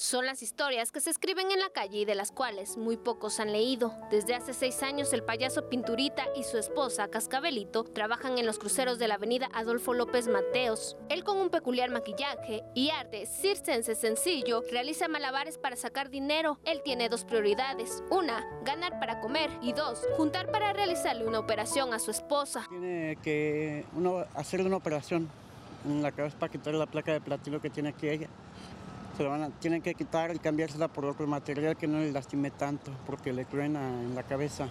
Son las historias que se escriben en la calle y de las cuales muy pocos han leído. Desde hace seis años, el payaso Pinturita y su esposa, Cascabelito, trabajan en los cruceros de la avenida Adolfo López Mateos. Él, con un peculiar maquillaje y arte circense sencillo, realiza malabares para sacar dinero. Él tiene dos prioridades. Una, ganar para comer. Y dos, juntar para realizarle una operación a su esposa. Tiene que hacerle una operación en la cabeza para quitar la placa de platino que tiene aquí ella se van a, tienen que quitar y cambiársela por otro material que no le lastime tanto, porque le truena en la cabeza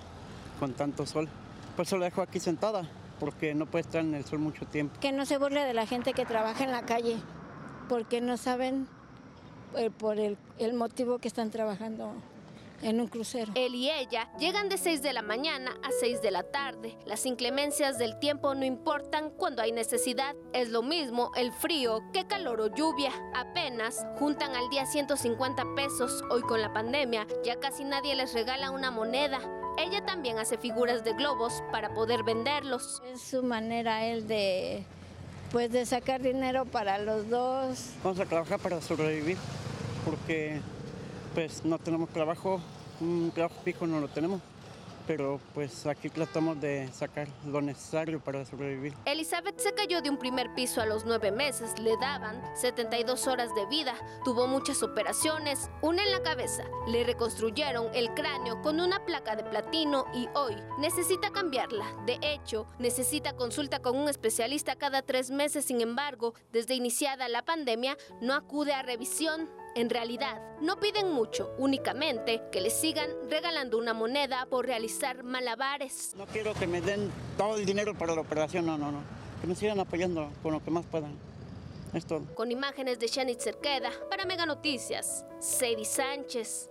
con tanto sol. Por eso la dejo aquí sentada, porque no puede estar en el sol mucho tiempo. Que no se burle de la gente que trabaja en la calle, porque no saben eh, por el, el motivo que están trabajando en un crucero. Él y ella llegan de 6 de la mañana a 6 de la tarde. Las inclemencias del tiempo no importan cuando hay necesidad. Es lo mismo el frío que calor o lluvia. Apenas juntan al día 150 pesos. Hoy con la pandemia ya casi nadie les regala una moneda. Ella también hace figuras de globos para poder venderlos. Es su manera él de pues de sacar dinero para los dos. Vamos a trabajar para sobrevivir porque pues no tenemos trabajo, un trabajo fijo no lo tenemos, pero pues aquí tratamos de sacar lo necesario para sobrevivir. Elizabeth se cayó de un primer piso a los nueve meses, le daban 72 horas de vida, tuvo muchas operaciones, una en la cabeza, le reconstruyeron el cráneo con una placa de platino y hoy necesita cambiarla. De hecho, necesita consulta con un especialista cada tres meses, sin embargo, desde iniciada la pandemia no acude a revisión en realidad, no piden mucho, únicamente que les sigan regalando una moneda por realizar malabares. No quiero que me den todo el dinero para la operación, no, no, no. Que me sigan apoyando con lo que más puedan. Es todo. Con imágenes de Shanit Cerqueda, para Mega Noticias, Sadie Sánchez.